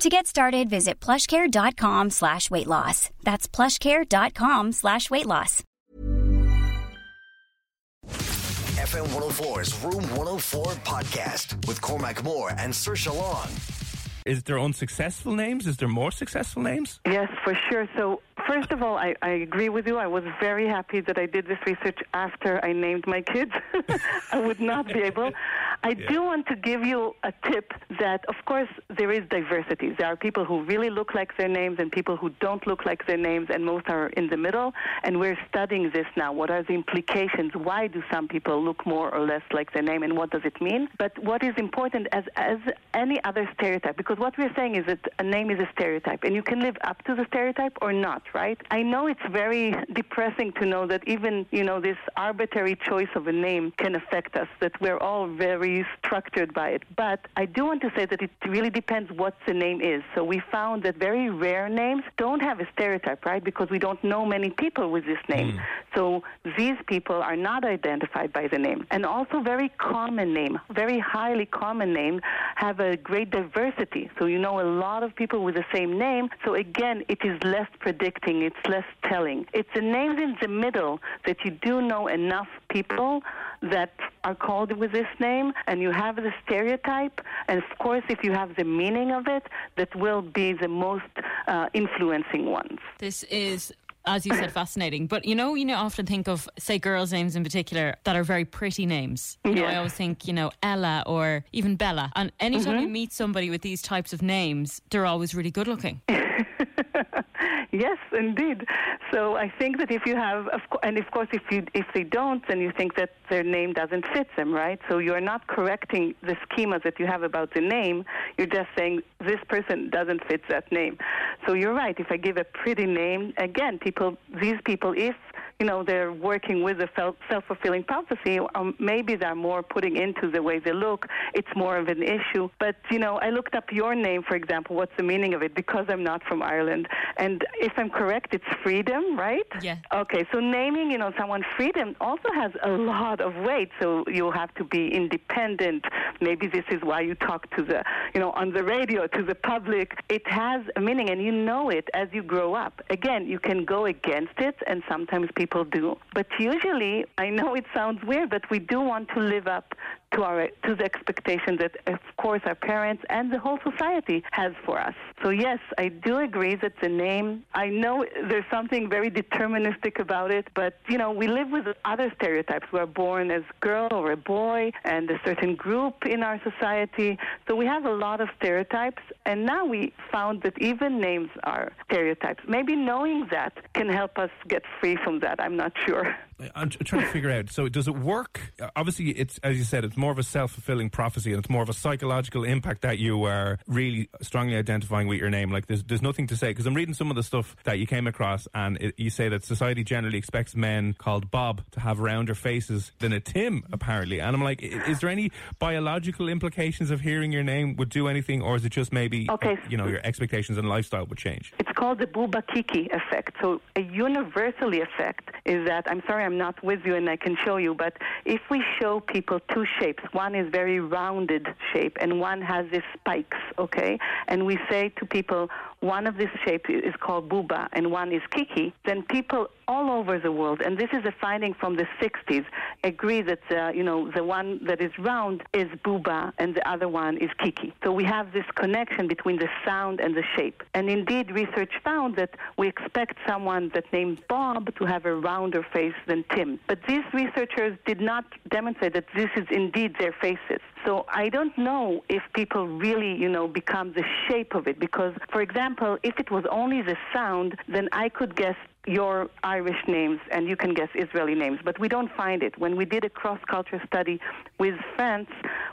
To get started, visit plushcare.com slash weight loss. That's plushcare.com slash weight loss. FM 104's Room 104 podcast with Cormac Moore and Saoirse Long. Is there unsuccessful names? Is there more successful names? Yes, for sure. So, first of all, I, I agree with you. I was very happy that I did this research after I named my kids. I would not be able. I do want to give you a tip that, of course, there is diversity. There are people who really look like their names and people who don't look like their names, and most are in the middle. And we're studying this now. What are the implications? Why do some people look more or less like their name, and what does it mean? But what is important, as, as any other stereotype, because what we're saying is that a name is a stereotype, and you can live up to the stereotype or not, right? I know it's very depressing to know that even, you know, this arbitrary choice of a name can affect us, that we're all very structured by it. But I do want to say that it really depends what the name is. So we found that very rare names don't have a stereotype, right? Because we don't know many people with this name. Mm. So these people are not identified by the name. And also very common name, very highly common name have a great diversity. So you know a lot of people with the same name. So again, it is less it's less telling. It's the names in the middle that you do know enough people that are called with this name and you have the stereotype and of course if you have the meaning of it that will be the most uh, influencing ones This is as you said, fascinating. But you know, you know, often think of say girls' names in particular that are very pretty names. You know, I always think, you know, Ella or even Bella. And anytime Mm-hmm. you meet somebody with these types of names, they're always really good looking. Yes, indeed. So I think that if you have, and of course, if you if they don't, then you think that their name doesn't fit them, right? So you are not correcting the schema that you have about the name. You're just saying this person doesn't fit that name. So you're right. If I give a pretty name, again, people, these people, if you know they're working with a self fulfilling prophecy, um, maybe they're more putting into the way they look. It's more of an issue. But you know, I looked up your name, for example. What's the meaning of it? Because I'm not from Ireland, and if I'm correct, it's freedom, right? Yeah. Okay, so naming, you know, someone freedom also has a lot of weight. So you have to be independent. Maybe this is why you talk to the, you know, on the radio to the public. It has a meaning, and you know it as you grow up. Again, you can go against it, and sometimes people do. But usually, I know it sounds weird, but we do want to live up to our to the expectation that, of course, our parents and the whole society has for us. So yes, I do agree that the name. I know there's something very deterministic about it, but you know, we live with other stereotypes. We're born as girl or a boy, and a certain group in our society. So we have a lot of stereotypes, and now we found that even names are stereotypes. Maybe knowing that can help us get free from that. I'm not sure. I'm trying to figure out. So, does it work? Uh, Obviously, it's as you said, it's more of a self fulfilling prophecy, and it's more of a psychological impact that you are really strongly identifying with your name. Like, there's there's nothing to say because I'm reading some of the stuff that you came across, and it, you say that society generally expects men called Bob to have rounder faces than a Tim, apparently. And I'm like, is there any biological implications of hearing your name would do anything, or is it just maybe Okay. you know your expectations and lifestyle would change? It's called the Bouba-Kiki effect. So a universally effect is that I'm sorry I'm not with you and I can show you, but if we show people two shapes, one is very rounded shape and one has these spikes, okay? And we say to people one of these shapes is called Bouba and one is Kiki, then people all over the world, and this is a finding from the 60s, agree that uh, you know the one that is round is Bouba and the other one is Kiki. So we have this connection between the sound and the shape. And indeed, research found that we expect someone that named Bob to have a rounder face than Tim. But these researchers did not demonstrate that this is indeed their faces. So I don't know if people really, you know, become the shape of it because, for example, if it was only the sound, then I could guess your Irish names and you can guess Israeli names, but we don't find it. When we did a cross culture study with France,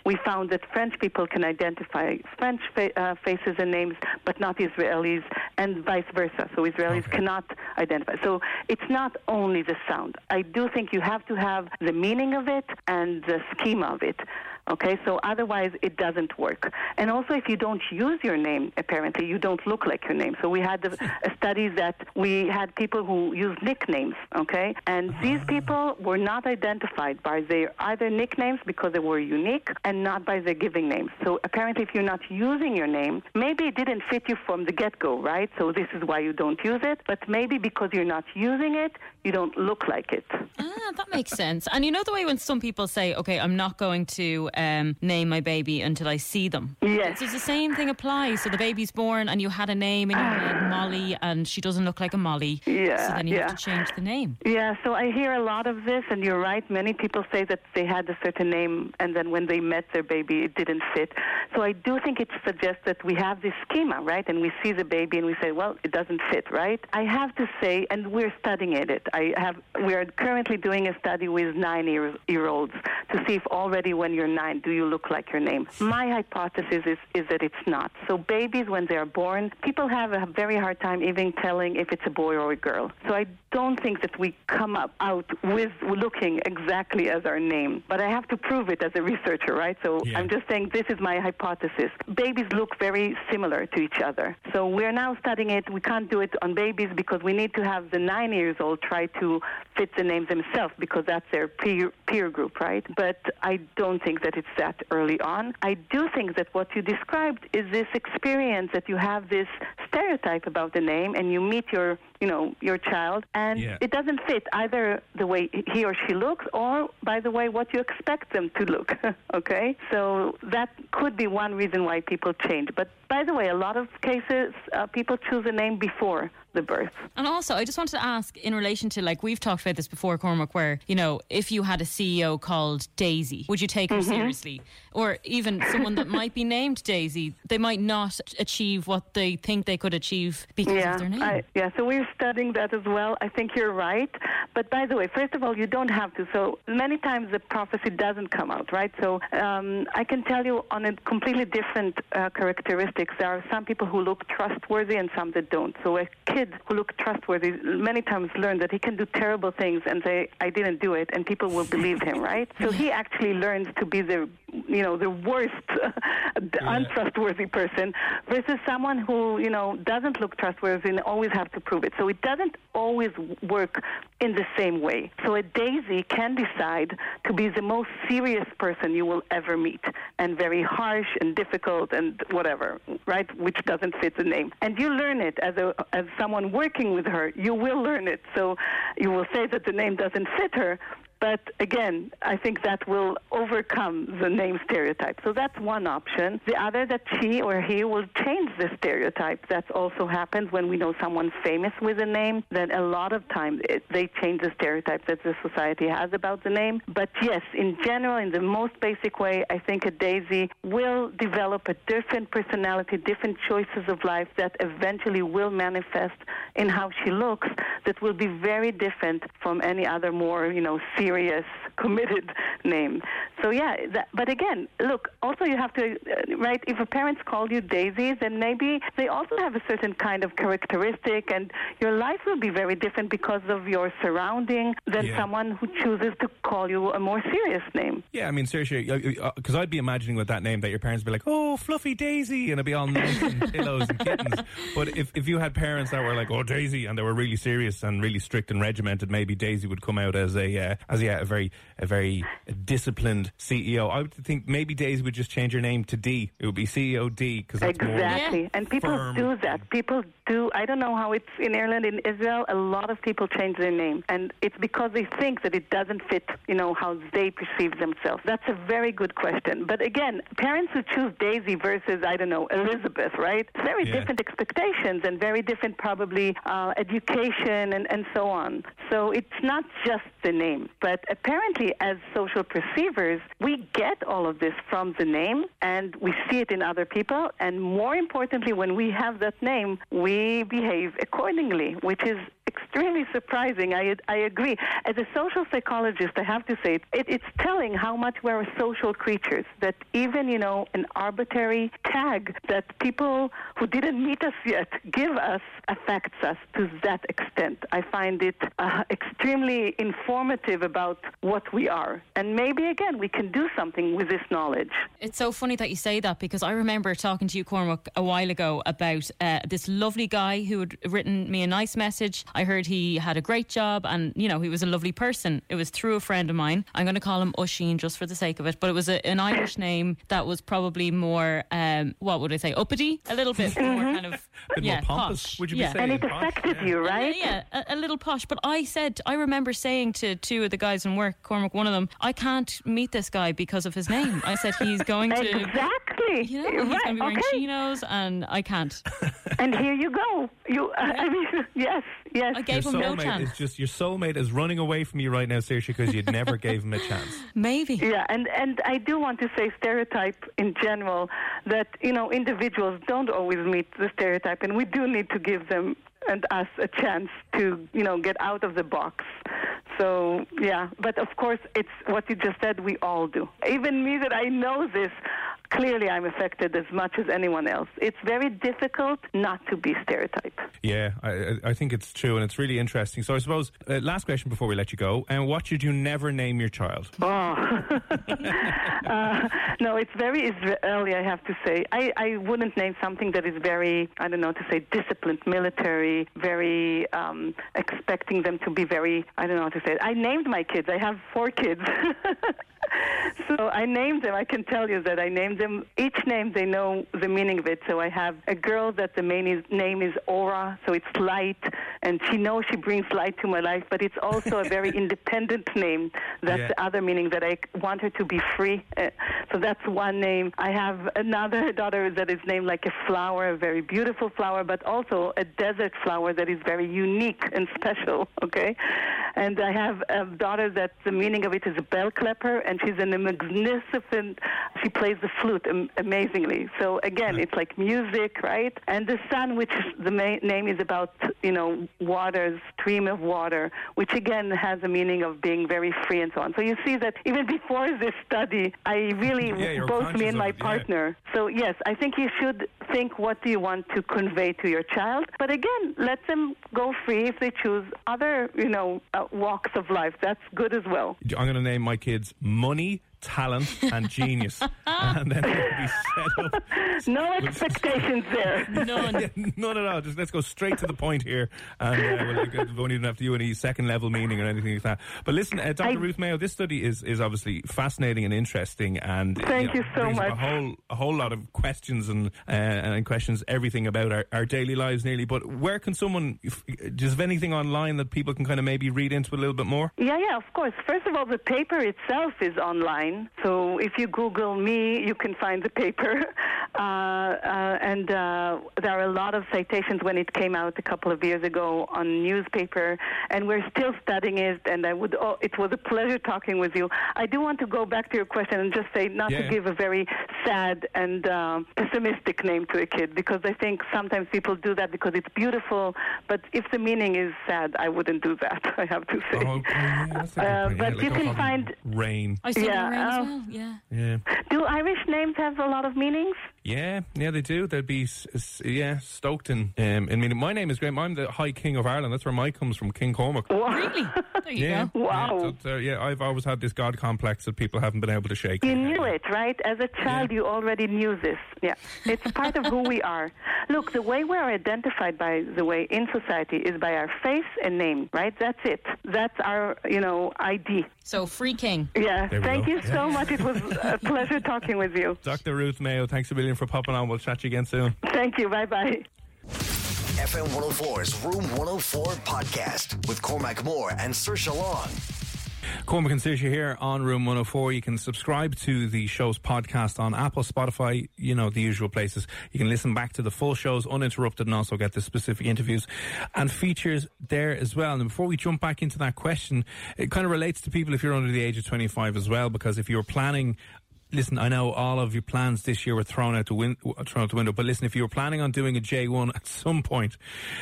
we found that French people can identify French fa- uh, faces and names, but not Israelis, and vice versa. So Israelis Okay. cannot identify. So it's not only the sound. I do think you have to have the meaning of it and the schema of it. Okay, so otherwise it doesn't work. And also, if you don't use your name, apparently you don't look like your name. So we had a, a study that we had people who use nicknames. Okay, and these people were not identified by their either nicknames because they were unique, and not by their giving names. So apparently, if you're not using your name, maybe it didn't fit you from the get-go, right? So this is why you don't use it. But maybe because you're not using it, you don't look like it. Ah, that makes sense. And you know the way when some people say, "Okay, I'm not going to um, name my baby until I see them." Yes. Does the same thing apply? So the baby's born, and you had a name in your head, Molly, and she doesn't look like a Molly. Yeah, So then you yeah. have to change the name. Yeah, so I hear a lot of this, and you're right. Many people say that they had a certain name, and then when they met their baby, it didn't fit. So I do think it suggests that we have this schema, right? And we see the baby, and we say, well, it doesn't fit, right? I have to say, and we're studying it. I have. We are currently doing a study with nine-year-olds to see if already when you're nine, do you look like your name? My hypothesis is is that it's not. So babies, when they are born, people have a very hard time even telling if it's a boy or a girl. So I don't think that we come up out with looking exactly as our name. But I have to prove it as a researcher, right? So Yeah. I'm just saying this is my hypothesis. Babies look very similar to each other. So we're now studying it. We can't do it on babies because we need to have the nine years old try to fit the names themselves because that's their peer, peer group, right? But I don't think that it's that early on. I do think that what you described is this experience that you have this stereotype about the name and you meet your you know your child and Yeah. it doesn't fit either the way he or she looks or by the way what you expect them to look okay so that could be one reason why people change but by the way a lot of cases uh, people choose a name before the birth And also, I just wanted to ask in relation to like we've talked about this before, Cormac, where you know if you had a CEO called Daisy, would you take her seriously? Or even someone that might be named Daisy, they might not achieve what they think they could achieve because yeah, of their name. I, yeah. So we're studying that as well. I think you're right. But by the way, first of all, you don't have to. So many times the prophecy doesn't come out, right? So um, I can tell you on a completely different uh, characteristics. There are some people who look trustworthy and some that don't. So a kid who look trustworthy many times learn that he can do terrible things and say, "I didn't do it," and people will believe him, right? So he actually learns to be the, you know, the worst untrustworthy person versus someone who, you know, doesn't look trustworthy and always have to prove it. So it doesn't always work in the same way. So a daisy can decide to be the most serious person you will ever meet and very harsh and difficult and whatever, right? Which doesn't fit the name. And you learn it as a as someone working with her. You will learn it. So you will say that the name doesn't fit her, but again, I think that will overcome the name stereotype. So that's one option. The other that she or he will change the stereotype. That also happens when we know someone famous with a name. Then a lot of times they change the stereotype that the society has about the name. But yes, in general, in the most basic way, I think a Daisy will develop a different personality, different choices of life that eventually will manifest in how she looks. That will be very different from any other more, you know, serious, committed name. So yeah, that, but again, look. Also, you have to uh, right. If a parents call you Daisy, then maybe they also have a certain kind of characteristic, and your life will be very different because of your surrounding than Yeah. someone who chooses to call you a more serious name. Yeah, I mean, seriously, because I'd be imagining with that name that your parents would be like, oh, Fluffy Daisy, and it'd be all nice and pillows and kittens. But if, if you had parents that were like, oh, Daisy, and they were really serious and really strict and regimented, maybe Daisy would come out as a uh, has yeah a very a very disciplined CEO. I would think maybe Daisy would just change her name to D. It would be CEO D because that's more. Exactly. Yeah. And people firm. do that. People do. I don't know how it's in Ireland, in Israel. A lot of people change their name, and it's because they think that it doesn't fit, you know, how they perceive themselves. That's a very good question. But again, parents who choose Daisy versus I don't know Elizabeth, right? Very Yeah. different expectations and very different probably uh, education and and so on. So it's not just the name, but apparently as social perceivers, we get all of this from the name, and we see it in other people, and more importantly, when we have that name, we behave accordingly, which is extremely surprising. I, I agree. As a social psychologist, I have to say it, it's telling how much we're social creatures. That even you know an arbitrary tag that people who didn't meet us yet give us affects us to that extent. I find it uh, extremely informative about what we are, and maybe again we can do something with this knowledge. It's so funny that you say that because I remember talking to you, Cormac, a while ago about uh, this lovely guy who had written me a nice message. I heard he had a great job and, you know, he was a lovely person. It was through a friend of mine. I'm going to call him Oisin just for the sake of it, but it was a, an Irish name that was probably more, um, what would I say, uppity? A little bit more kind of, bit yeah, more pompous. posh. Would you be saying? And it affected Yeah. you, right? Yeah, yeah, a, a little posh. But I said, I remember saying to two of the guys in work, Cormac, one of them, I can't meet this guy because of his name. I said he's going to, Exactly. you know, he's going to be wearing okay. chinos, and I can't. And here you go. You, I mean, yes, yes. I Your gave him no soulmate chance. is just your soulmate is running away from you right now, Saoirse, because you never gave him a chance. Maybe. Yeah, and, and I do want to say stereotype in general that, you know, individuals don't always meet the stereotype, and we do need to give them and us a chance to, you know, get out of the box. So, yeah, but of course, it's what you just said, we all do. Even me that I know this, clearly I'm affected as much as anyone else. It's very difficult not to be stereotyped. Yeah, I, I- think it's true, and it's really interesting. So I suppose uh, last question before we let you go, and what should you never name your child? Oh. uh, no, it's very Israeli, I have to say. I, I wouldn't name something that is very, I don't know to say, disciplined, military, very um, expecting them to be very, I don't know how to say it. I named my kids. I have four kids. so I named them. I can tell you that I named them. Each name, they know the meaning of it. So I have a girl that the main is, name is Aura, so it's light, and she knows she brings light to my life, but it's also a very independent name. That's Yeah. the other meaning that I want her to be free. Uh, so that's one name. I have another daughter that is named like a flower, a very beautiful flower, but also a desert flower that is very unique and special. Okay, and I have a daughter that the meaning of it is a bell clapper, and she's in a magnificent. She plays the flute am- amazingly. So again, it's like music, right? And the sun, which the ma- name is about, you know, water, stream of water, which again has a meaning of being very free and so on. So you see that even before this study, I really, Yeah, both me and my it, yeah. partner. So yes, I think you should think what do you want to convey to your child. But again, let them go free if they choose other, you know, uh, walks of life. That's good as well. I'm going to name my kids Money, Talent, and Genius, and then it'll be set up. No expectations there. None. None at all. Just let's go straight to the point here, and uh, we'll, we won't even have to do any second level meaning or anything like that. But listen, uh, Dr. I- Ruth Mayo, this study is, is obviously fascinating and interesting, and Thank know, you so much. A whole a whole lot of questions and uh, and questions everything about our, our daily lives nearly. But where can someone? If, does anything online that people can kind of maybe read into a little bit more? Yeah, yeah, of course. First of all, the paper itself is online. So if you Google me, you can find the paper. Uh, uh, and uh, there are a lot of citations when it came out a couple of years ago on newspaper, and we're still studying it. And I would, oh, it was a pleasure talking with you. I do want to go back to your question and just say not Yeah. to give a very sad and um, pessimistic name to a kid because I think sometimes people do that because it's beautiful, but if the meaning is sad, I wouldn't do that. I have to say. Oh, yeah, that's a good Uh, but Yeah, like you can find rain. I said Yeah, yeah, rain as uh, well. Yeah. Yeah. Do Irish names have a lot of meanings? Yeah, yeah, they do. They'd be, s- s- yeah, stoked in. Um, I mean, my name is great. I'm the High King of Ireland. That's where my comes from, King Cormac. Really? There you Yeah, go. Wow. Yeah, so, uh, yeah, I've always had this God complex that people haven't been able to shake. You knew it, right? As a child, Yeah. you already knew this. Yeah, it's part of who we are. Look, the way we are identified by the way in society is by our face and name, right? That's it. That's our, you know, ID. So, free king. Yeah. Thank go. you so much. It was a pleasure talking with you. Dr. Ruth Mayo, thanks a million for popping on. We'll chat to you again soon. Thank you. Bye bye. FM 104's Room 104 podcast with Cormac Moore and Saoirse Long. Cormac and Saoirse here on Room 104. You can subscribe to the show's podcast on Apple, Spotify, you know, the usual places. You can listen back to the full shows uninterrupted and also get the specific interviews and features there as well. And before we jump back into that question, it kind of relates to people if you're under the age of 25 as well, because if you're planning Listen, I know all of your plans this year were thrown out the, win- thrown out the window, but listen, if you were planning on doing a J1 at some point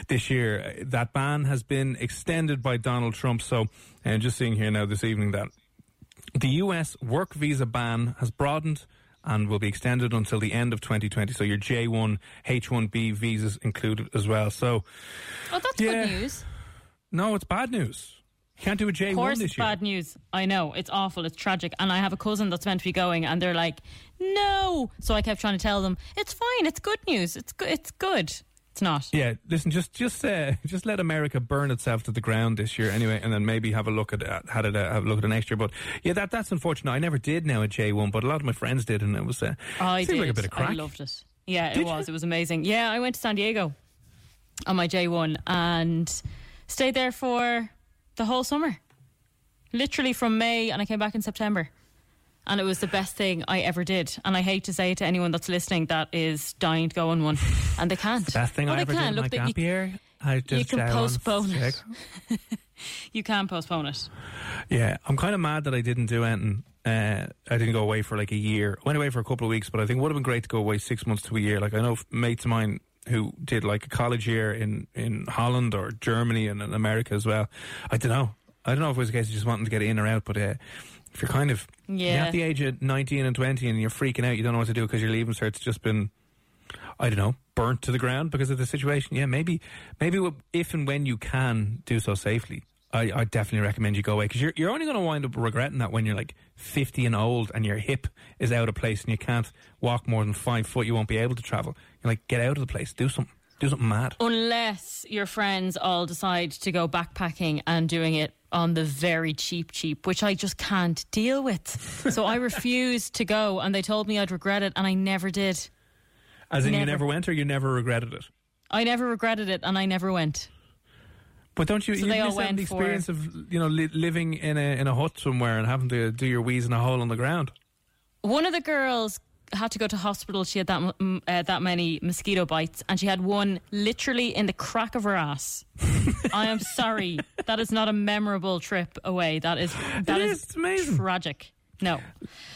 this year, that ban has been extended by Donald Trump. So, and just seeing here now this evening that the US work visa ban has broadened and will be extended until the end of 2020. So your J1, H1B visas included as well. So, Oh, that's Yeah. good news. no, it's bad news. Can't do a J1 Of course, this it's year. bad news. I know it's awful. It's tragic. And I have a cousin that's meant to be going, and they're like, "No." So I kept trying to tell them, "It's fine. It's good news. It's good. It's good." It's not. Yeah, listen, just just uh, just let America burn itself to the ground this year, anyway, and then maybe have a look at uh, had it uh, have a look at it next year. But yeah, that that's unfortunate. I never did now at J one, but a lot of my friends did, and it was uh, I seemed did. like a bit of crack. I loved it. Yeah, it Did was. you? It was amazing. Yeah, I went to San Diego on my J one and stayed there for the whole summer, literally from May, and I came back in September. And it was the best thing I ever did. And I hate to say it to anyone that's listening that is dying to go on one, and they can't. Best thing Well, I ever did can. in Look, my that gap you- year. I just can uh, wanted postpone it. You can postpone it. Yeah, I'm kind of mad that I didn't do anything. Uh, I didn't go away for like a year. I went away for a couple of weeks, but I think it would have been great to go away six months to a year. Like I know mates of mine who did like a college year in, in Holland or Germany and in America as well. I don't know. I don't know if it was a case of just wanting to get in or out, but uh, if you're kind of you're Yeah. at the age of 19 and 20 and you're freaking out, you don't know what to do because your leaving cert's just been, I don't know, burnt to the ground because of the situation. Yeah, maybe, maybe if and when you can do so safely, I, I definitely recommend you go away because you're, you're only going to wind up regretting that when you're like 50 and old and your hip is out of place and you can't walk more than five foot, you won't be able to travel. You're like, get out of the place, do something, do something mad. Unless your friends all decide to go backpacking and doing it on the very cheap, cheap, which I just can't deal with. so I refused to go, and they told me I'd regret it, and I never did. As in, you Never. never went or you never regretted it. I never regretted it, and I never went. But don't you? So you they all miss out on went the experience of you know li- living in a in a hut somewhere and having to do your wheeze in a hole on the ground. One of the girls had to go to hospital. She had that uh, that many mosquito bites, and she had one literally in the crack of her ass. I am sorry, that is not a memorable trip away. That is that It is is, amazing. tragic. No,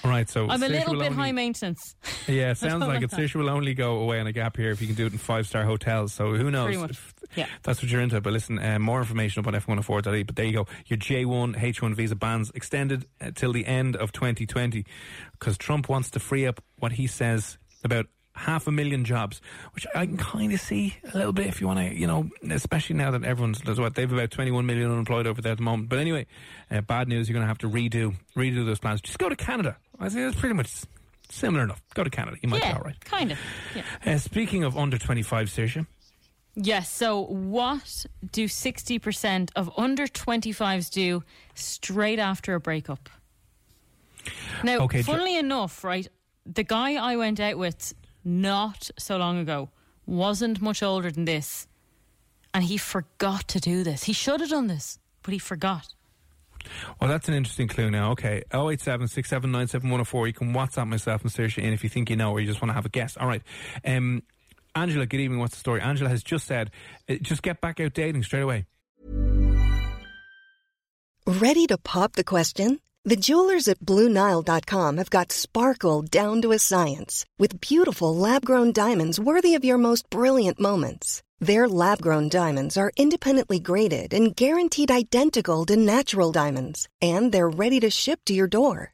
All right, so I'm a little bit only- high maintenance. Yeah, it sounds like like it. Saoirse will only go away on a gap here if you can do it in five star hotels. So who knows? Pretty much. if Yeah. That's what you're into. But listen, uh, more information up on fm104.ie. But there you go. Your J1 H1 visa bans extended uh, till the end of 2020 because Trump wants to free up what he says about half a million jobs, which I can kind of see a little bit if you want to, you know, especially now that everyone's, there's what, they've about 21 million unemployed over there at the moment. But anyway, uh, bad news, you're going to have to redo, redo those plans. Just go to Canada. I think it's pretty much similar enough. Go to Canada. You might yeah, be all right. kind of. Yeah. Uh, speaking of under 25, Saoirse, Yes. So, what do 60% of under 25s do straight after a breakup? Now, Okay, Jo- funnily enough, right, the guy I went out with not so long ago wasn't much older than this, and he forgot to do this. He should have done this, but he forgot. Well, that's an interesting clue now. Okay. 087 6797104. You can WhatsApp myself and Saoirse in if you think you know or you just want to have a guess. All right. Um, Angela, good evening. What's the story? Angela has just said, uh, just get back out dating straight away. Ready to pop the question? The jewelers at BlueNile.com have got sparkle down to a science with beautiful lab grown diamonds worthy of your most brilliant moments. Their lab grown diamonds are independently graded and guaranteed identical to natural diamonds, and they're ready to ship to your door.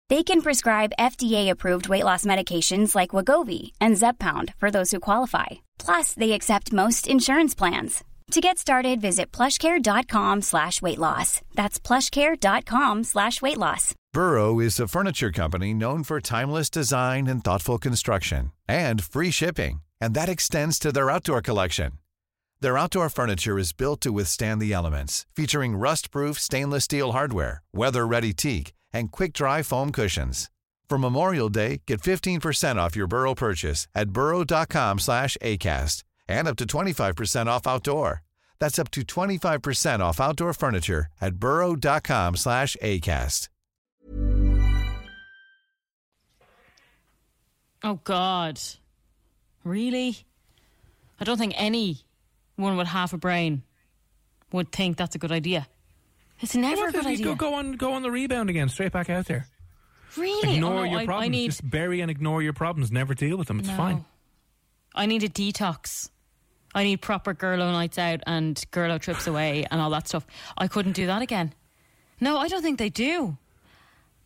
They can prescribe FDA-approved weight loss medications like Wegovy and Zepbound for those who qualify. Plus, they accept most insurance plans. To get started, visit plushcare.com slash weight loss. That's plushcare.com slash weight loss. Burrow is a furniture company known for timeless design and thoughtful construction and free shipping, and that extends to their outdoor collection. Their outdoor furniture is built to withstand the elements, featuring rust-proof stainless steel hardware, weather-ready teak, and quick-dry foam cushions. For Memorial Day, get 15% off your Burrow purchase at burrow.com slash ACAST and up to 25% off outdoor. That's up to 25% off outdoor furniture at burrow.com slash ACAST. Oh God, really? I don't think anyone with half a brain would think that's a good idea. It's never a good idea. Go, go on, go on the rebound again, straight back out there. really? Oh, ignore oh, no, your I, problems. I need Just bury and ignore your problems. Never deal with them. It's no. fine. I need a detox. I need proper girlo nights out and girlo trips away and all that stuff. I couldn't do that again. No, I don't think they do.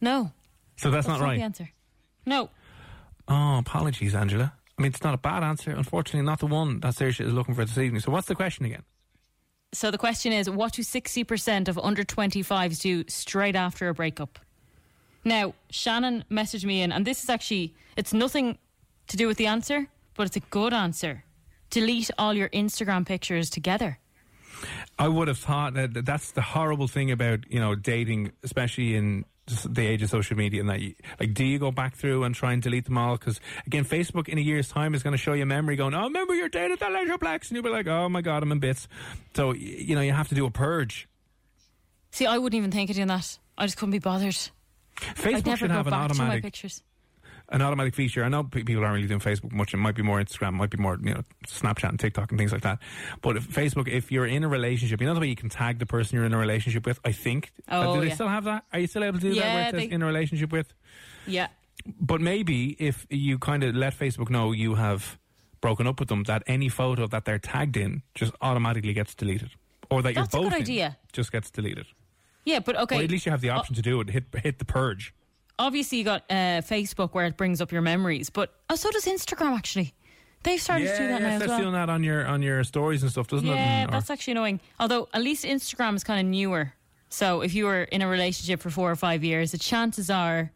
No, So that's, that's not right. the answer. No, Oh, apologies, Angela. I mean, it's not a bad answer. Unfortunately, not the one that Saoirse is looking for this evening. So, what's the question again? So the question is, what do 60% of under 25s do straight after a breakup? Now, Shannon messaged me in, and this is actually, it's nothing to do with the answer, but it's a good answer. Delete all your Instagram pictures together. I would have thought that that's the horrible thing about you know dating, especially in the age of social media. And that, you, like, do you go back through and try and delete them all? Because again, Facebook in a year's time is going to show you a memory going, "Oh, remember your date at the Leisureplex," and you'll be like, "Oh my god, I'm in bits." So y- you know you have to do a purge. See, I wouldn't even think of doing that. I just couldn't be bothered. Facebook never should have an automatic pictures. An automatic feature. I know people aren't really doing Facebook much. It might be more Instagram, might be more you know Snapchat and TikTok and things like that. But if Facebook, if you're in a relationship, you know the way you can tag the person you're in a relationship with. I think. Uh, Oh, do they yeah. still have that? Are you still able to do that? Where Yeah, it says they- in a relationship with. Yeah. But maybe if you kind of let Facebook know you have broken up with them, that any photo that they're tagged in just automatically gets deleted, or that That's a you're both good in idea. just gets deleted. Yeah, but okay. Or at least you have the o- option to do it. Hit hit the purge. Obviously, you got uh, Facebook where it brings up your memories, but oh, so does Instagram actually. They've started to do that yeah, now as starts well. doing that on your on your stories and stuff, doesn't it? Yeah, And- or- that's actually annoying. Although at least Instagram is kind of newer. So if you were in a relationship for four or five years, the chances are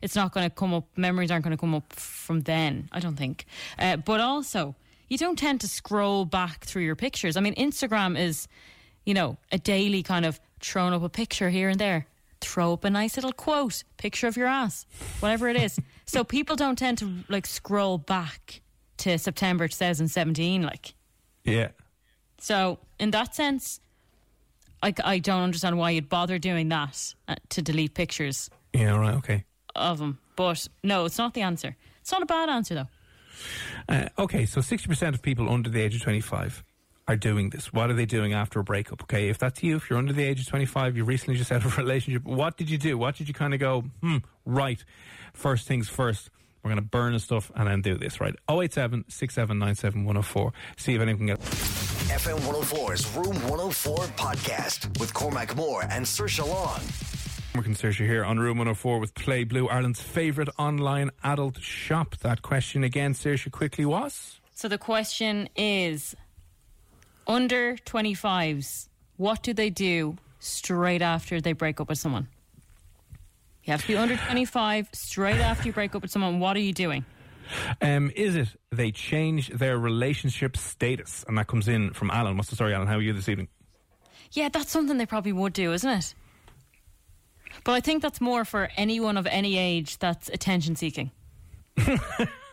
it's not going to come up. Memories aren't going to come up from then. I don't think. Uh, but also, you don't tend to scroll back through your pictures. I mean, Instagram is, you know, a daily kind of throwing up a picture here and there. Throw up a nice little quote, picture of your ass, whatever it is. so people don't tend to like scroll back to September 2017, like. yeah. So, in that sense, I, I don't understand why you'd bother doing that uh, to delete pictures Yeah, right, okay. of them. But no, it's not the answer. It's not a bad answer, though. Uh, okay, so 60% of people under the age of 25 are doing this. What are they doing after a breakup? Okay, if that's you, if you're under the age of 25, you recently just out of a relationship, what did you do? What did you kind of go, hmm, right, first things first, we're going to burn the stuff and then do this, right? 087 6797 104. See if anyone can get. FM 104's Room 104 podcast with Cormac Moore and Saoirse Long. We're Saoirse here on Room 104 with Play Blue, Ireland's favourite online adult shop. That question again, Saoirse, quickly was? So the question is under 25s, what do they do straight after they break up with someone? You have to be under 25 straight after you break up with someone. What are you doing? Um, is it they change their relationship status? And that comes in from Alan. What's the story, Alan? How are you this evening? Yeah, that's something they probably would do, isn't it? But I think that's more for anyone of any age that's attention seeking.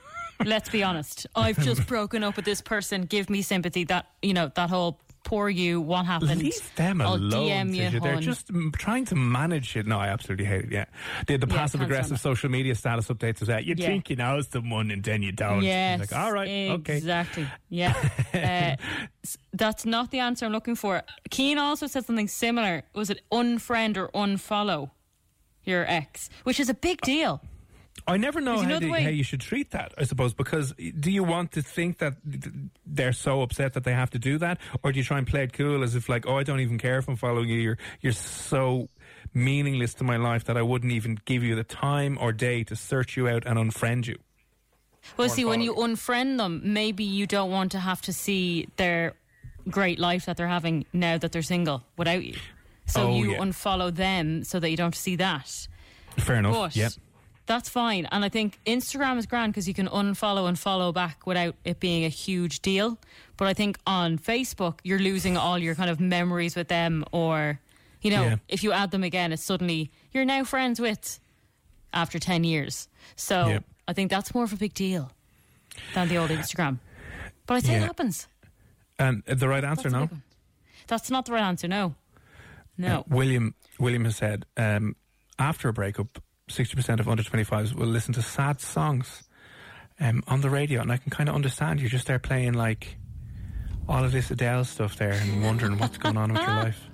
Let's be honest. I've just broken up with this person. Give me sympathy. That you know that whole poor you. What happened? Leave them I'll alone. DM you. They're just trying to manage it. No, I absolutely hate it. Yeah, the, the Yeah, passive can't aggressive stand social media status updates is that you Yeah. think you know someone and then you don't. Yes. It's like, all right, okay. Exactly. Yeah. uh, s- that's not the answer I'm looking for. Keen also said something similar. Was it unfriend or unfollow your ex? Which is a big deal. I never know Because you how, know the they- way- how you should treat that. I suppose because do you want to think that they're so upset that they have to do that, or do you try and play it cool as if like, oh, I don't even care if I'm following you. You're you're so meaningless to my life that I wouldn't even give you the time or day to search you out and unfriend you. Well, see, when you follow. unfriend them, maybe you don't want to have to see their great life that they're having now that they're single without you. So Oh, you yeah. unfollow them so that you don't see that. Fair enough. But Yep. That's fine. And I think Instagram is grand because you can unfollow and follow back without it being a huge deal. But I think on Facebook, you're losing all your kind of memories with them, or, you know, Yeah. if you add them again, it's suddenly you're now friends with after 10 years. So Yep. I think that's more of a big deal than the old Instagram. But I say Yeah. it happens. And the right answer That's a now. That's not the right answer, no. No. Uh, William William has said um, after a breakup, sixty percent of under twenty fives will listen to sad songs um, on the radio, and I can kind of understand. You're just there playing like all of this Adele stuff there, and wondering what's going on with your life.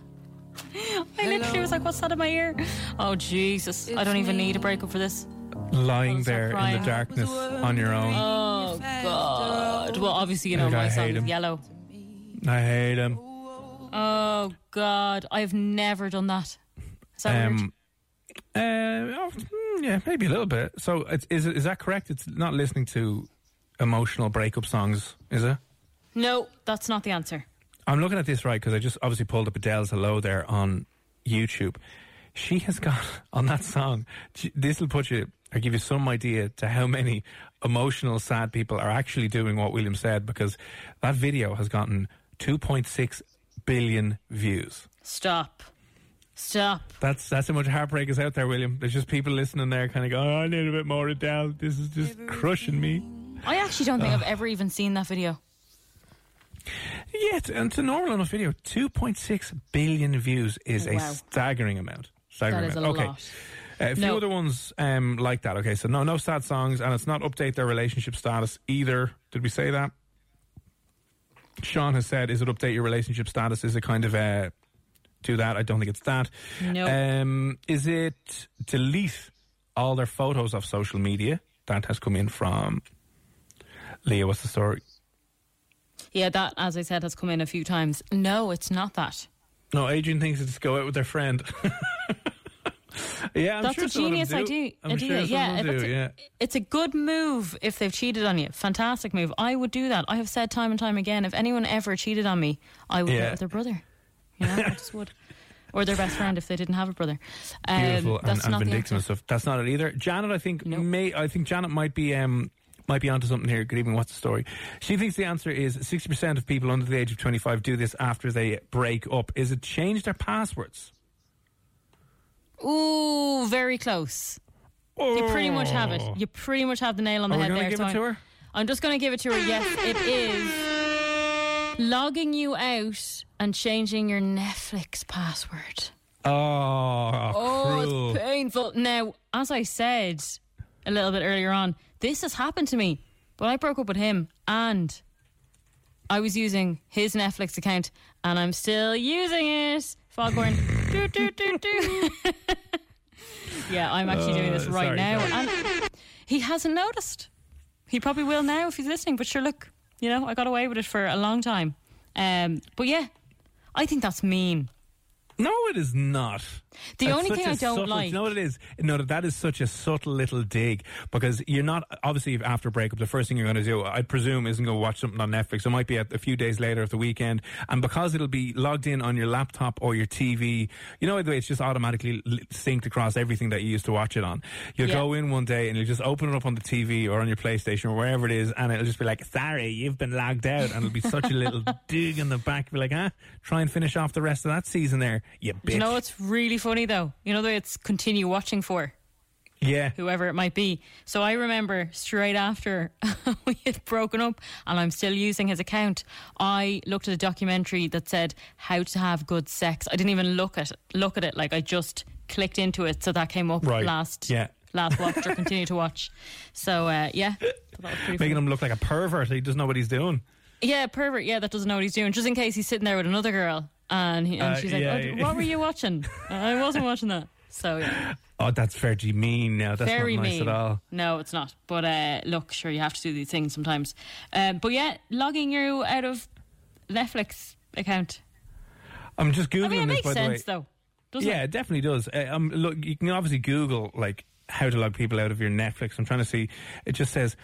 I literally was like, what's that in my ear? Oh, Jesus. I don't even need a breakup for this. Lying I'll there in the darkness on your own. Oh God! Well, obviously you know my song is. Yellow. I hate him. Oh God! I've never done that. Is that weird? Uh, oh, mm, yeah, maybe a little bit. So, it's, is is that correct? It's not listening to emotional breakup songs, is it? No, that's not the answer. I'm looking at this right because I just obviously pulled up Adele's "Hello" there on YouTube. She has got on that song. This will put you or give you some idea to how many emotional, sad people are actually doing what William said because that video has gotten 2.6 billion views. Stop. Stop. That's that's how much heartbreak is out there, William. There's just people listening there, kind of going, oh, "I need a bit more Adele. This is just crushing me." I actually don't think I've ever even seen that video. Yeah, it's, and it's a normal enough video. 2.6 billion views is a Wow. staggering amount. Staggering That is a okay. lot. Uh, a few No. other ones um, like that. Okay, so no, no sad songs, and it's not update their relationship status either. Did we say that? Sean has said, "Is it update your relationship status? Is it kind of uh, do that?" I don't think it's that. No. Um, is it delete all their photos off social media? That has come in from Leah. What's the story? Yeah, that, as I said, has come in a few times. No, it's not that. No, Adrian thinks it's go out with their friend. yeah, I'm that's sure a of genius idea. Idea. sure yeah, of do, a- yeah. it's a good move if they've cheated on you. Fantastic move. I would do that. I have said time and time again, if anyone ever cheated on me, I would Yeah. go with their brother. You know, I just would. Or their best friend if they didn't have a brother. Um, Beautiful and, that's and not vindictive and stuff. That's not it either. Janet, I think Nope. may I think Janet might be um might be onto something here. Good evening. What's the story? She thinks the answer is sixty percent of people under the age of twenty five do this after they break up. Is it change their passwords? Ooh, very close. You pretty much have it. Oh. You pretty much have the nail on the Are head there. give so it to I'm- her? I'm just going to give it to her. Yes, it is logging you out and changing your Netflix password. Oh, Oh, cruel. it's painful. Now, as I said a little bit earlier on, this has happened to me. But I broke up with him and I was using his Netflix account and I'm still using it. Foghorn. do, do, do, do. yeah, I'm actually doing this Uh, right sorry, now. sorry. And he hasn't noticed. He probably will now if he's listening. But sure, look, you know, I got away with it for a long time. Um, but yeah, I think that's mean. No, it is not. The That's only thing I don't subtle- like- You know what it is? No, that is such a subtle little dig because you're not obviously after breakup. The first thing you're going to do, I presume, isn't going to watch something on Netflix. It might be a, a few days later at the weekend, and because it'll be logged in on your laptop or your TV, you know the way it's just automatically synced across everything that you used to watch it on. You'll Yeah. go in one day and you'll just open it up on the TV or on your PlayStation or wherever it is, and it'll just be like, "Sorry, you've been logged out," and it'll be such a little dig in the back. Be like, "Ah, try and finish off the rest of that season there, you bitch." You know it's really funny though? You know the way it's continue watching for? Yeah. whoever it might be. So I remember straight after we had broken up and I'm still using his account, I looked at a documentary that said how to have good sex. I didn't even look at look at it like I just clicked into it so that came up Right. last Yeah. last watch or continue to watch. So uh, yeah. So that was pretty Making funny. him look like a pervert. He doesn't know what he's doing. Yeah, pervert. Yeah, that doesn't know what he's doing. Just in case he's sitting there with another girl, and, he, and Uh, she's like, yeah, oh, yeah. "What were you watching?" I wasn't watching that. So yeah, Oh, that's very mean now. That's very not nice mean. at all. No, it's not. But uh, look, sure, you have to do these things sometimes. Um, but yeah, logging you out of Netflix account. I'm just Googling I mean, it this, makes by the way. sense though. Doesn't yeah, it? it definitely does. Uh, um, look, you can obviously Google like how to log people out of your Netflix. I'm trying to see. It just says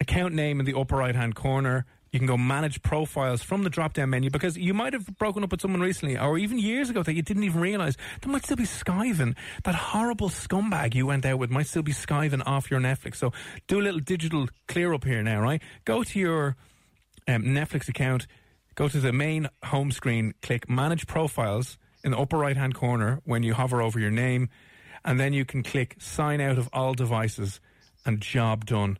account name in the upper right hand corner. You can go manage profiles from the drop down menu because you might have broken up with someone recently or even years ago that you didn't even realise. They might still be skiving. That horrible scumbag you went out with might still be skiving off your Netflix. So do a little digital clear up here now, right? Go to your um, Netflix account, go to the main home screen, click Manage Profiles in the upper right hand corner when you hover over your name, and then you can click Sign Out of All Devices and Job Done.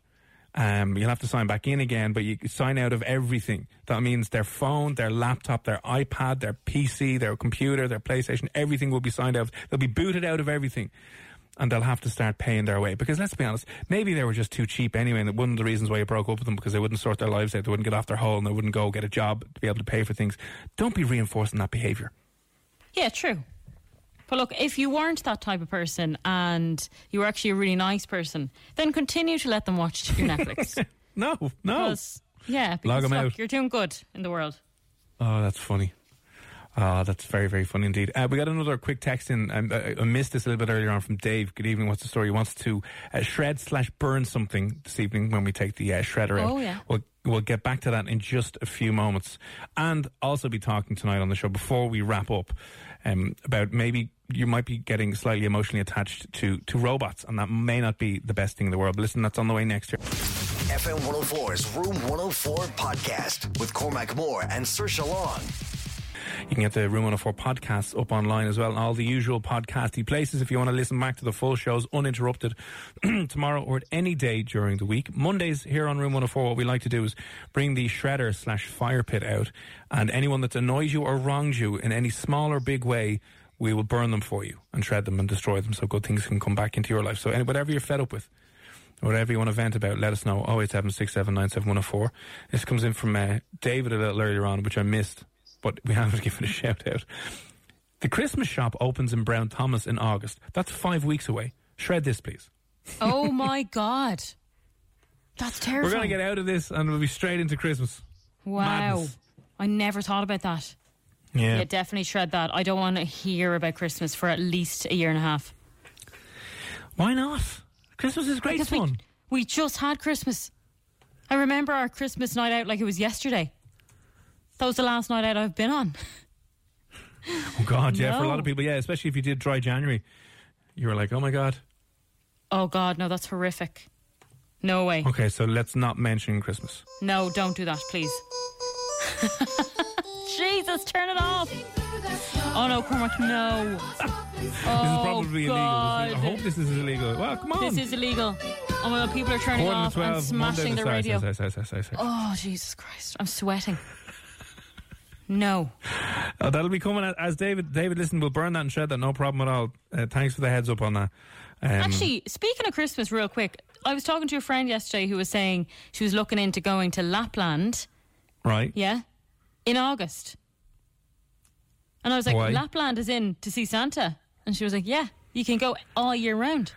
Um, you'll have to sign back in again, but you sign out of everything. That means their phone, their laptop, their iPad, their PC, their computer, their PlayStation, everything will be signed out. They'll be booted out of everything and they'll have to start paying their way. Because let's be honest, maybe they were just too cheap anyway, and one of the reasons why you broke up with them because they wouldn't sort their lives out, they wouldn't get off their hole, and they wouldn't go get a job to be able to pay for things. Don't be reinforcing that behaviour. Yeah, true. But look, if you weren't that type of person and you were actually a really nice person, then continue to let them watch your Netflix. No, no. Because, yeah, Log because 'em look, out. you're doing good in the world. Oh, that's funny. Oh, that's very, very funny indeed. Uh, we got another quick text in. Um, I, I missed this a little bit earlier on from Dave. Good evening. What's the story? He wants to uh, shred slash burn something this evening when we take the uh, shredder out. Oh, yeah. We'll, we'll get back to that in just a few moments. And also be talking tonight on the show before we wrap up um, about maybe you might be getting slightly emotionally attached to, to robots, and that may not be the best thing in the world. But listen, that's on the way next year. FM 104's Room 104 podcast with Cormac Moore and Saoirse Long. You can get the Room 104 podcasts up online as well, and all the usual podcasty places if you want to listen back to the full shows uninterrupted tomorrow or at any day during the week. Mondays here on Room 104, what we like to do is bring the shredder slash fire pit out, and anyone that's annoyed you or wronged you in any small or big way, we will burn them for you and shred them and destroy them so good things can come back into your life. So any, whatever you're fed up with, whatever you want to vent about, let us know. 08767971004. This comes in from uh, David a little earlier on, which I missed, but we haven't given a shout out. The Christmas shop opens in Brown Thomas in August. That's five weeks away. Shred this, please. Oh my God. That's terrible. We're going to get out of this and we'll be straight into Christmas. Wow. Madness. I never thought about that. Yeah. Yeah, definitely shred that. I don't want to hear about Christmas for at least a year and a half. Why not? Christmas is great Because we, fun. we just had Christmas. I remember our Christmas night out like it was yesterday. That was the last night out I've been on. Oh, God, yeah. For a lot of people, yeah, especially if you did dry January, you were like, oh, my God. Oh God, no, that's horrific. No way. Okay, so let's not mention Christmas. No, don't do that, please. Jesus, turn it off. Oh no, Cormac, no. This is Oh, probably illegal. God. I hope this is illegal. Well, come on. This is illegal. Oh my god, people are turning Quarter off and smashing Monday the radio. sorry, sorry, sorry. Oh Jesus Christ, I'm sweating. No. Oh, that'll be coming as David. David, listen, we'll burn that and shred that. No problem at all. Uh, thanks for the heads up on that. Um, Actually, speaking of Christmas, real quick, I was talking to a friend yesterday who was saying she was looking into going to Lapland. right? Yeah, in August. And I was like, Why? Lapland is in to see Santa, and she was like, Yeah, you can go all year round.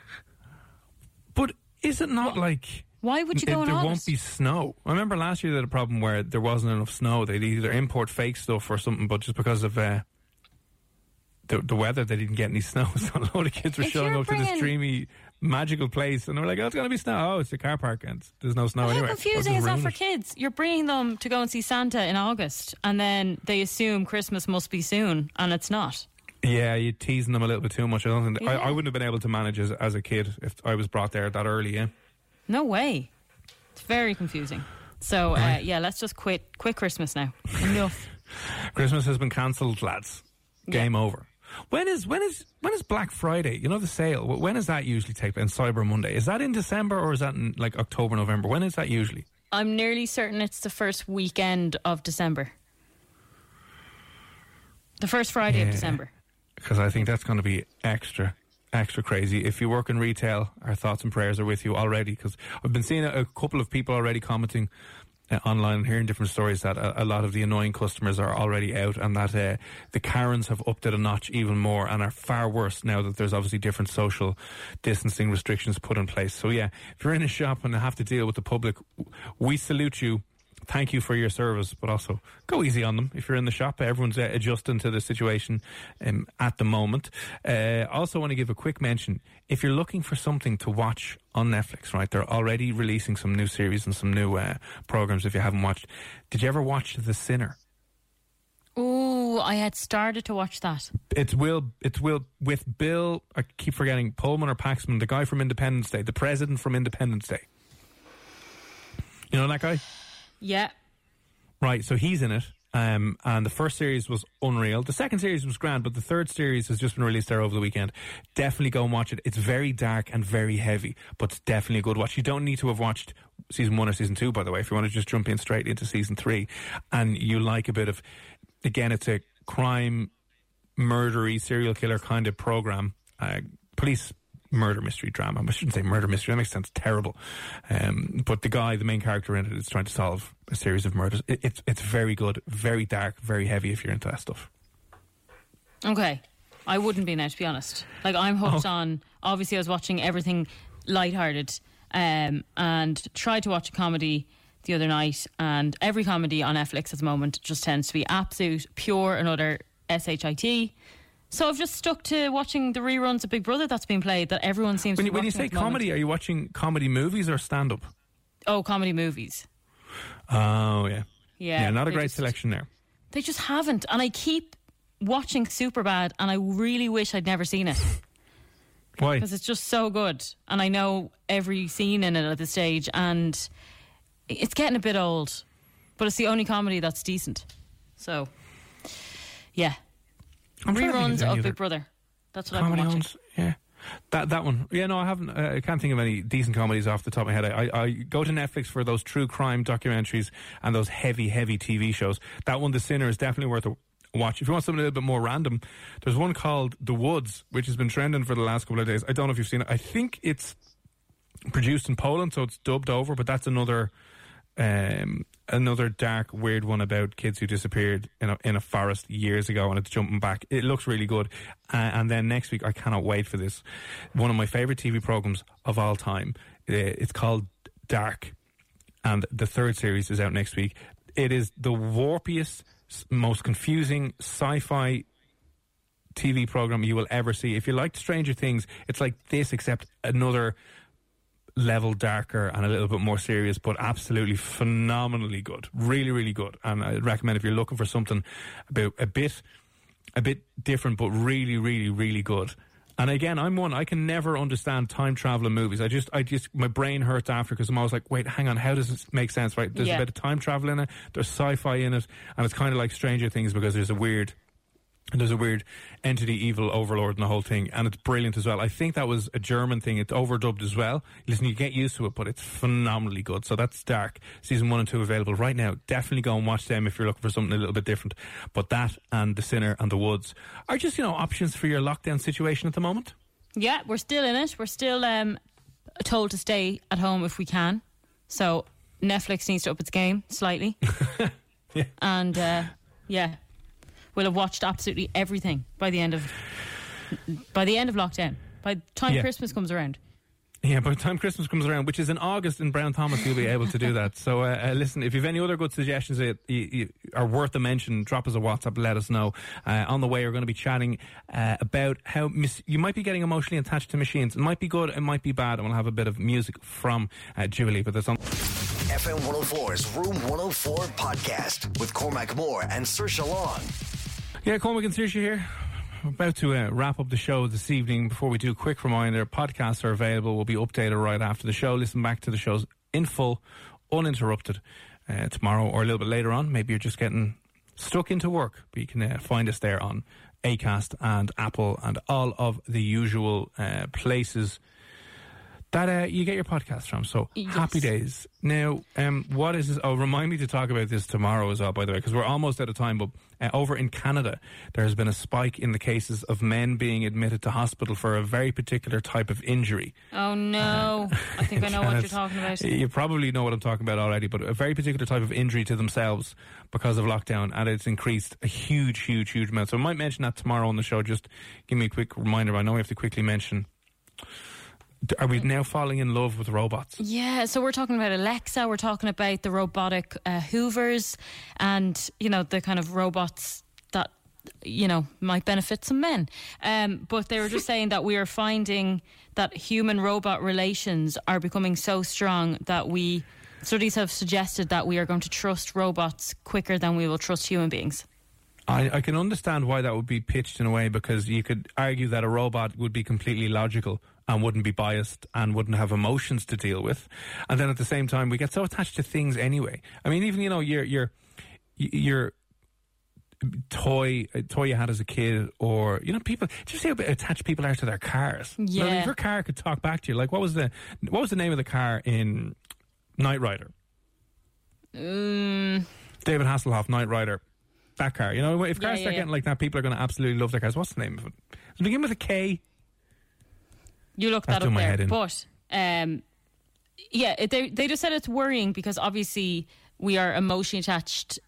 But is it not like Why would you go it- there August? won't be snow? I remember last year they had a problem where there wasn't enough snow. They'd either import fake stuff or something, but just because of uh, the the weather, they didn't get any snow. So a load of kids were If showing up to this dreamy, magical place, and they were like, "Oh, it's going to be snow. Oh, it's a car park, and there's no snow How anywhere." confusing Well, is that for it. kids? You're bringing them to go and see Santa in August, and then they assume Christmas must be soon, and it's not. Yeah, you're teasing them a little bit too much. I don't think I, I wouldn't have been able to manage as, as a kid if I was brought there that early. Yeah. No way. It's very confusing. So uh, yeah, let's just quit. Quit Christmas now. Enough. Christmas has been cancelled, lads. Game over. When is when is when is Black Friday? You know the sale. When is that usually take? And Cyber Monday is that in December or is that in like October, November? When is that usually? I'm nearly certain it's the first weekend of December. The first Friday Yeah. of December. Because I think that's going to be extra, extra crazy. If you work in retail, our thoughts and prayers are with you already. Because I've been seeing a, a couple of people already commenting uh, online and hearing different stories that a, a lot of the annoying customers are already out, and that uh, the Karens have upped it a notch even more and are far worse now that there's obviously different social distancing restrictions put in place. So yeah, if you're in a shop and have to deal with the public, we salute you. Thank you for your service, but also go easy on them. If you're in the shop, everyone's uh, adjusting to the situation um, at the moment. Uh, also, want to give a quick mention. If you're looking for something to watch on Netflix, right, they're already releasing some new series and some new uh, programs. If you haven't watched, did you ever watch The Sinner? Ooh, I had started to watch that. It's Will. It's Will with Bill. I keep forgetting Pullman or Paxman, the guy from Independence Day, the president from Independence Day. You know that guy? Yeah. Right, so he's in it. Um, and the first series was unreal. The second series was grand, but the third series has just been released there over the weekend. Definitely go and watch it. It's very dark and very heavy, but it's definitely a good watch. You don't need to have watched season one or season two, by the way, if you want to just jump in straight into season three. And you like a bit of, again, it's a crime, murdery, serial killer kind of program. Uh, police murder mystery drama. I shouldn't say murder mystery. That makes sense. Terrible. Um, but the guy, the main character in it, is trying to solve a series of murders. It, it's it's very good, very dark, very heavy. If you're into that stuff. Okay. I wouldn't be now, to be honest. Like, I'm hooked Oh. on. Obviously, I was watching everything lighthearted um, and tried to watch a comedy the other night. And every comedy on Netflix at the moment just tends to be absolute, pure, and utter shit. So I've just stuck to watching the reruns of Big Brother that's been played that everyone seems When to be when you say the moment. comedy, are you watching comedy movies or stand up? Oh, comedy movies. Oh yeah, Yeah, yeah. Not a great just- selection there. They just haven't. And I keep watching Superbad and I really wish I'd never seen it. Why? because it's just so good and i know every scene in it at this stage and it's getting a bit old but it's the only comedy that's decent so yeah I'm trying to think if reruns any of big brother that's what i've been watching. Yeah. That that one, yeah. No, I haven't. Uh, I can't think of any decent comedies off the top of my head. I, I, I go to Netflix for those true crime documentaries and those heavy, heavy TV shows. That one, The Sinner, is definitely worth a watch. If you want something a little bit more random, there's one called The Woods, which has been trending for the last couple of days. I don't know if you've seen it. I think it's produced in Poland, so it's dubbed over. But that's another um, another dark, weird one about kids who disappeared in a, in a forest years ago, and it's jumping back. It looks really good. Uh, and then next week, I cannot wait for this. One of my favorite TV programs of all time. Uh, it's called Dark, and the third series is out next week. It is the warpiest, most confusing sci-fi TV program you will ever see. If you liked Stranger Things, it's like this, except another level darker and a little bit more serious, but absolutely phenomenally good. Really, really good. And I'd recommend if you're looking for something about a bit, a bit different, but really, really, really good. And again, I'm one. I can never understand time travel in movies. I just, I just, my brain hurts after because I'm always like, wait, hang on, how does this make sense? Right? There's Yeah. a bit of time travel in it. There's sci-fi in it, and it's kind of like Stranger Things because there's a weird and there's a weird entity, evil overlord, and the whole thing, and it's brilliant as well. I think that was a German thing. It's overdubbed as well. Listen, you get used to it, but it's phenomenally good. So that's Dark. Season one and two available right now. Definitely go and watch them if you're looking for something a little bit different. But that and The Sinner and The Woods are just, you know, options for your lockdown situation at the moment. yeah we're still in it we're still um, told to stay at home if we can so netflix needs to up its game slightly Yeah. and uh, yeah we'll have watched absolutely everything by the end of by the end of lockdown by the time Yeah. christmas comes around Yeah, by the time Christmas comes around, which is in August in Brown Thomas, you'll be able to do that. So, uh, uh, listen, if you have any other good suggestions that you, you are worth a mention, drop us a WhatsApp, let us know. Uh, on the way, we're going to be chatting uh, about how mis- you might be getting emotionally attached to machines. It might be good, it might be bad, and we'll have a bit of music from uh, Julie. But there's on. FM 104's Room 104 podcast with Cormac Moore and Saoirse Long. Yeah, Cormac and here. We're about to uh, wrap up the show this evening. Before we do, a quick reminder: podcasts are available. Will be updated right after the show. Listen back to the shows in full, uninterrupted, uh, tomorrow or a little bit later on. Maybe you're just getting stuck into work, but you can uh, find us there on Acast and Apple and all of the usual uh, places that uh, you get your podcast from. So Yes. happy days. Now, um, what is this? Oh, remind me to talk about this tomorrow as well, by the way, because we're almost out of time. But uh, over in Canada, there has been a spike in the cases of men being admitted to hospital for a very particular type of injury. Oh no! I think I know what you're talking about. You probably know what I'm talking about already, but a very particular type of injury to themselves because of lockdown, and it's increased a huge, huge, huge amount. So I might mention that tomorrow on the show. Just give me a quick reminder. I know we have to quickly mention. Are we now falling in love with robots? Yeah, so we're talking about Alexa, we're talking about the robotic uh, Hoovers, and you know the kind of robots that you know might benefit some men. Um, but they were just saying that we are finding that human robot relations are becoming so strong that we studies have suggested that we are going to trust robots quicker than we will trust human beings. I, I can understand why that would be pitched in a way because you could argue that a robot would be completely logical and wouldn't be biased and wouldn't have emotions to deal with, and then at the same time we get so attached to things anyway. I mean, even you know your your your toy toy you had as a kid, or you know people. Do you see how attached people are to their cars? Yeah. Like, if your car could talk back to you, like what was the what was the name of the car in Knight Rider? Mm, David Hasselhoff, Knight Rider. That car, you know, if Yeah, cars yeah, start yeah. getting like that, people are going to absolutely love their cars. What's the name of it? Does it begin with a K? You look That's that up my there. But um, yeah, they they just said it's worrying because obviously we are emotionally attached.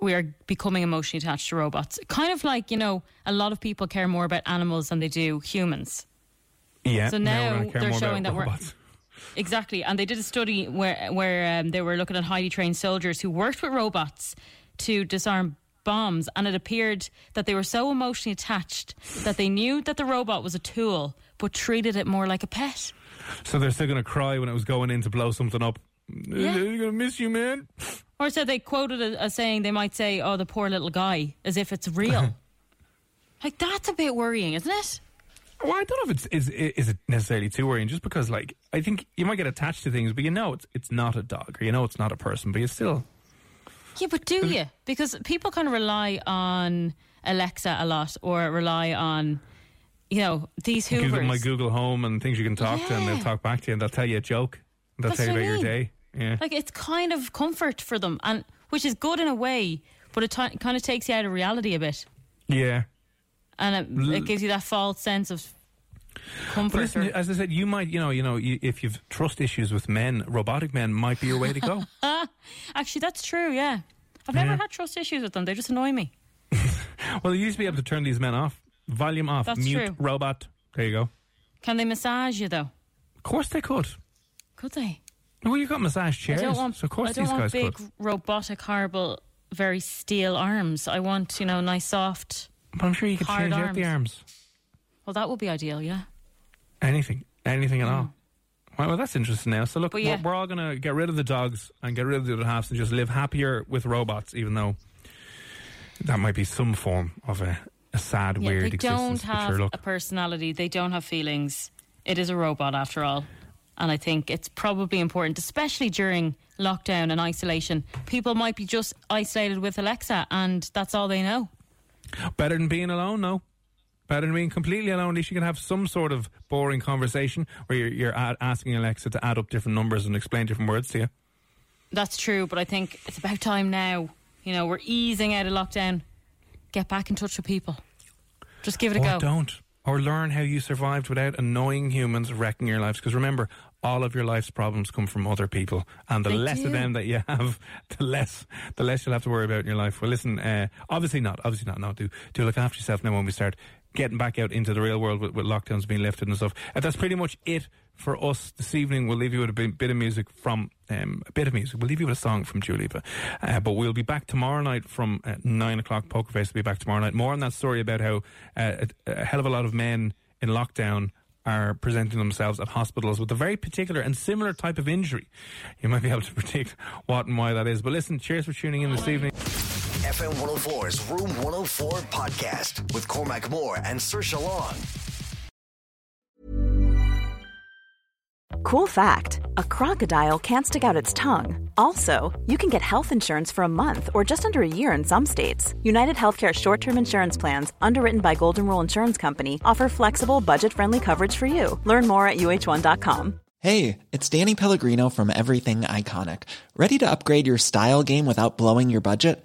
We are becoming emotionally attached to robots. Kind of like you know, a lot of people care more about animals than they do humans. Yeah. So now care they're showing that we're- Exactly, and they did a study where where um, they were looking at highly trained soldiers who worked with robots to disarm bombs, and it appeared that they were so emotionally attached that they knew that the robot was a tool, but treated it more like a pet. So they're still going to cry when it was going in to blow something up. Yeah. They're going to miss you, man. Or so they quoted a, as saying they might say, "Oh, the poor little guy," as if it's real. like that's a bit worrying, isn't it? Well, I don't know if it's is is it necessarily too worrying. Just because, like, I think you might get attached to things, but you know it's it's not a dog, or you know it's not a person, but you still. Yeah, but do you? Because people kind of rely on Alexa a lot, or rely on, you know, these Hoovers. Google my Google Home and things you can talk to, and they'll talk back to you, and they'll tell you a joke. They'll That's tell you about I your mean. day. Yeah. Like it's kind of comfort for them, and which is good in a way, but it ti kind of takes you out of reality a bit, yeah. and it, it gives you that false sense of comfort. Listen, as I said, you might, you know, you know, you, if you've trust issues with men, robotic men might be your way to go. Actually, that's true. Yeah, I've never Yeah. had trust issues with them. They just annoy me. well, you used to be able to turn these men off, volume off, That's mute, true. robot. There you go. Can they massage you though? Of course they could. Could they? Well, you've got massage chairs, I don't want. so of course I don't these want guys big, could. robotic, horrible, very steel arms. I want you know nice, soft. But I'm sure you could change out the arms. Well, that would be ideal. Yeah. Anything, anything at all. Well, well, that's interesting now. So look, Mm. Yeah. we're, we're all going to get rid of the dogs and get rid of the other halves and just live happier with robots, even though that might be some form of a, a sad, Yeah, weird they don't existence. Have sure, look, a personality. They don't have feelings. It is a robot after all. And I think it's probably important, especially during lockdown and isolation. People might be just isolated with Alexa and that's all they know. better than being alone, no. Better than being completely alone. At least you can have some sort of boring conversation where you're, you're a- asking Alexa to add up different numbers and explain different words to you. That's true, but I think it's about time now. You know, we're easing out of lockdown. Get back in touch with people. Just give it a or go. don't. Or learn how you survived without annoying humans wrecking your lives. Because remember, all of your life's problems come from other people, and the They less do. of them that you have, the less the less you'll have to worry about in your life. Well, listen, uh, obviously not, obviously not. No, do do look after yourself now when we start getting back out into the real world with, with lockdowns being lifted and stuff. And that's pretty much it for us this evening. We'll leave you with a bit, of music from um, a bit of music. We'll leave you with a song from Dua Lipa. Uh, but we'll be back tomorrow night from uh, nine o'clock. Poker Face will be back tomorrow night. More on that story about how uh, a, a hell of a lot of men in lockdown are presenting themselves at hospitals with a very particular and similar type of injury. You might be able to predict what and why that is. But listen, cheers for tuning in this evening. FM 104's Room 104 podcast with Cormac Moore and Saoirse Long. Cool fact a crocodile can't stick out its tongue. Also, you can get health insurance for a month or just under a year in some states. United Healthcare short term insurance plans, underwritten by Golden Rule Insurance Company, offer flexible, budget friendly coverage for you. Learn more at uh1.com. Hey, it's Danny Pellegrino from Everything Iconic. Ready to upgrade your style game without blowing your budget?